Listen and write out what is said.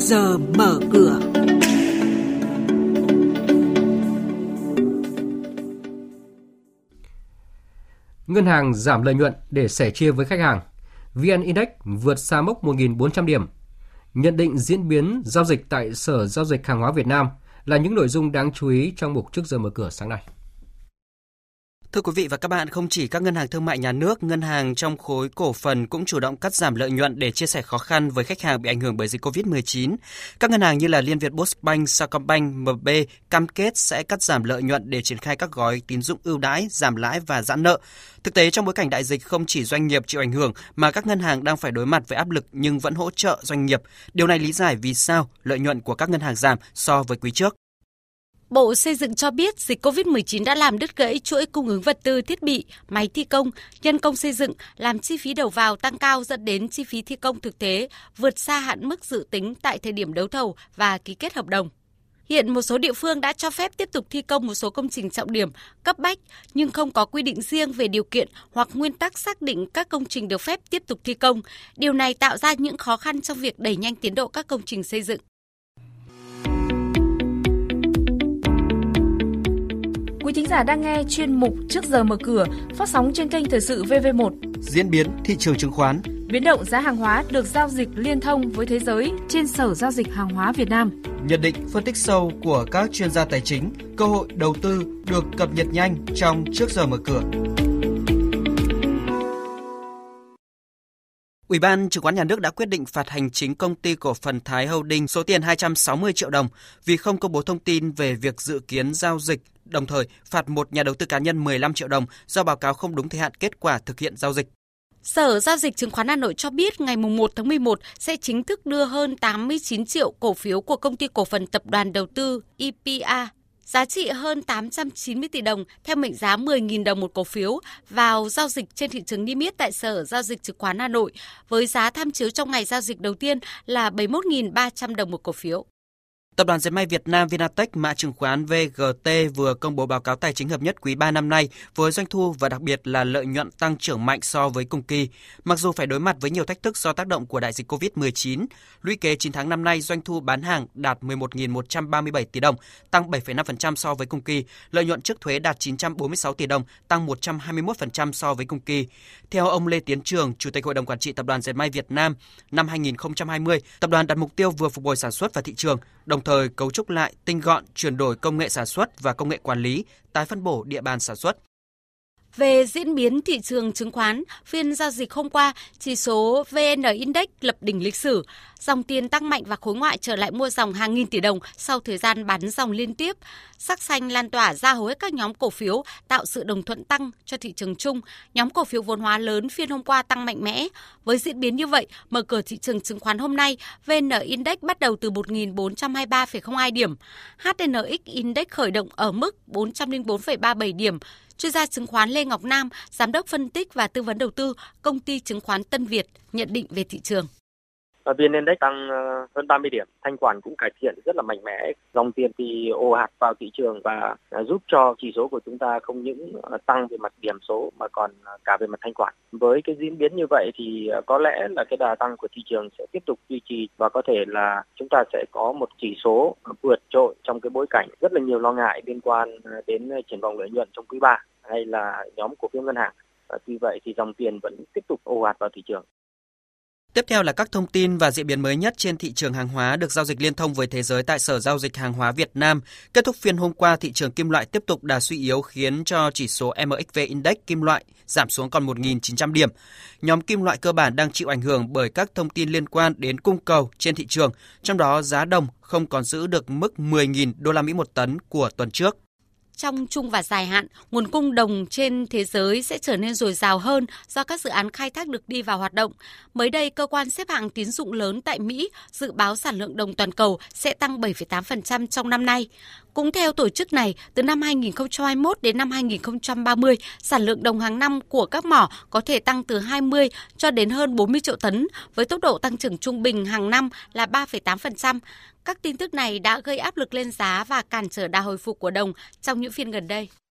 giờ mở cửa. Ngân hàng giảm lợi nhuận để sẻ chia với khách hàng. VN Index vượt xa mốc 1.400 điểm. Nhận định diễn biến giao dịch tại Sở Giao dịch Hàng hóa Việt Nam là những nội dung đáng chú ý trong mục trước giờ mở cửa sáng nay. Thưa quý vị và các bạn, không chỉ các ngân hàng thương mại nhà nước, ngân hàng trong khối cổ phần cũng chủ động cắt giảm lợi nhuận để chia sẻ khó khăn với khách hàng bị ảnh hưởng bởi dịch Covid-19. Các ngân hàng như là Liên Việt Postbank, Sacombank, MB cam kết sẽ cắt giảm lợi nhuận để triển khai các gói tín dụng ưu đãi, giảm lãi và giãn nợ. Thực tế trong bối cảnh đại dịch không chỉ doanh nghiệp chịu ảnh hưởng mà các ngân hàng đang phải đối mặt với áp lực nhưng vẫn hỗ trợ doanh nghiệp. Điều này lý giải vì sao lợi nhuận của các ngân hàng giảm so với quý trước. Bộ Xây dựng cho biết dịch COVID-19 đã làm đứt gãy chuỗi cung ứng vật tư, thiết bị, máy thi công, nhân công xây dựng, làm chi phí đầu vào tăng cao dẫn đến chi phí thi công thực tế vượt xa hạn mức dự tính tại thời điểm đấu thầu và ký kết hợp đồng. Hiện một số địa phương đã cho phép tiếp tục thi công một số công trình trọng điểm, cấp bách nhưng không có quy định riêng về điều kiện hoặc nguyên tắc xác định các công trình được phép tiếp tục thi công. Điều này tạo ra những khó khăn trong việc đẩy nhanh tiến độ các công trình xây dựng. Quý thính giả đang nghe chuyên mục Trước giờ mở cửa phát sóng trên kênh Thời sự VV1. Diễn biến thị trường chứng khoán. Biến động giá hàng hóa được giao dịch liên thông với thế giới trên Sở Giao dịch Hàng hóa Việt Nam. Nhận định phân tích sâu của các chuyên gia tài chính, cơ hội đầu tư được cập nhật nhanh trong Trước giờ mở cửa. Ủy ban Chứng khoán Nhà nước đã quyết định phạt hành chính công ty cổ phần Thái Holding số tiền 260 triệu đồng vì không công bố thông tin về việc dự kiến giao dịch, đồng thời phạt một nhà đầu tư cá nhân 15 triệu đồng do báo cáo không đúng thời hạn kết quả thực hiện giao dịch. Sở Giao dịch Chứng khoán Hà Nội cho biết ngày 1 tháng 11 sẽ chính thức đưa hơn 89 triệu cổ phiếu của công ty cổ phần tập đoàn đầu tư IPA giá trị hơn 890 tỷ đồng theo mệnh giá 10.000 đồng một cổ phiếu vào giao dịch trên thị trường niêm yết tại Sở Giao dịch Chứng khoán Hà Nội với giá tham chiếu trong ngày giao dịch đầu tiên là 71.300 đồng một cổ phiếu. Tập đoàn Dệt may Việt Nam Vinatech mã chứng khoán VGT vừa công bố báo cáo tài chính hợp nhất quý 3 năm nay với doanh thu và đặc biệt là lợi nhuận tăng trưởng mạnh so với cùng kỳ. Mặc dù phải đối mặt với nhiều thách thức do tác động của đại dịch COVID-19, lũy kế 9 tháng năm nay doanh thu bán hàng đạt 11.137 tỷ đồng, tăng 7,5% so với cùng kỳ, lợi nhuận trước thuế đạt 946 tỷ đồng, tăng 121% so với cùng kỳ. Theo ông Lê Tiến Trường, Chủ tịch Hội đồng Quản trị Tập đoàn Dệt may Việt Nam, năm 2020, tập đoàn đặt mục tiêu vừa phục hồi sản xuất và thị trường, đồng thời cấu trúc lại, tinh gọn, chuyển đổi công nghệ sản xuất và công nghệ quản lý, tái phân bổ địa bàn sản xuất. Về diễn biến thị trường chứng khoán, phiên giao dịch hôm qua, chỉ số VN Index lập đỉnh lịch sử. Dòng tiền tăng mạnh và khối ngoại trở lại mua dòng hàng nghìn tỷ đồng sau thời gian bán dòng liên tiếp. Sắc xanh lan tỏa ra hầu hết các nhóm cổ phiếu tạo sự đồng thuận tăng cho thị trường chung. Nhóm cổ phiếu vốn hóa lớn phiên hôm qua tăng mạnh mẽ. Với diễn biến như vậy, mở cửa thị trường chứng khoán hôm nay, VN Index bắt đầu từ 1.423,02 điểm. HNX Index khởi động ở mức 404,37 điểm, Chuyên gia chứng khoán Lê Ngọc Nam, giám đốc phân tích và tư vấn đầu tư công ty chứng khoán Tân Việt nhận định về thị trường. Và VN Index tăng ờ, hơn 30 điểm, thanh khoản cũng cải thiện rất là mạnh mẽ. Dòng tiền thì ồ ạt vào thị trường và ờ, giúp cho chỉ số của chúng ta không những ờ, tăng về mặt điểm số mà còn cả về mặt thanh khoản. Với cái diễn biến như vậy thì có lẽ là cái đà tăng của thị trường sẽ tiếp tục duy trì và có thể là chúng ta sẽ có một chỉ số vượt trội trong cái bối cảnh rất là nhiều lo ngại liên quan đến triển vọng lợi nhuận trong quý 3 hay là nhóm cổ phiếu ngân hàng. Tuy vậy thì dòng tiền vẫn tiếp tục ồ ạt vào thị trường. Tiếp theo là các thông tin và diễn biến mới nhất trên thị trường hàng hóa được giao dịch liên thông với thế giới tại Sở Giao dịch Hàng hóa Việt Nam. Kết thúc phiên hôm qua, thị trường kim loại tiếp tục đà suy yếu khiến cho chỉ số MXV Index kim loại giảm xuống còn 1.900 điểm. Nhóm kim loại cơ bản đang chịu ảnh hưởng bởi các thông tin liên quan đến cung cầu trên thị trường, trong đó giá đồng không còn giữ được mức 10.000 đô la Mỹ một tấn của tuần trước trong trung và dài hạn, nguồn cung đồng trên thế giới sẽ trở nên dồi dào hơn do các dự án khai thác được đi vào hoạt động. Mới đây, cơ quan xếp hạng tín dụng lớn tại Mỹ dự báo sản lượng đồng toàn cầu sẽ tăng 7,8% trong năm nay. Cũng theo tổ chức này, từ năm 2021 đến năm 2030, sản lượng đồng hàng năm của các mỏ có thể tăng từ 20 cho đến hơn 40 triệu tấn, với tốc độ tăng trưởng trung bình hàng năm là 3,8%. Các tin tức này đã gây áp lực lên giá và cản trở đà hồi phục của đồng trong những những phiên gần đây.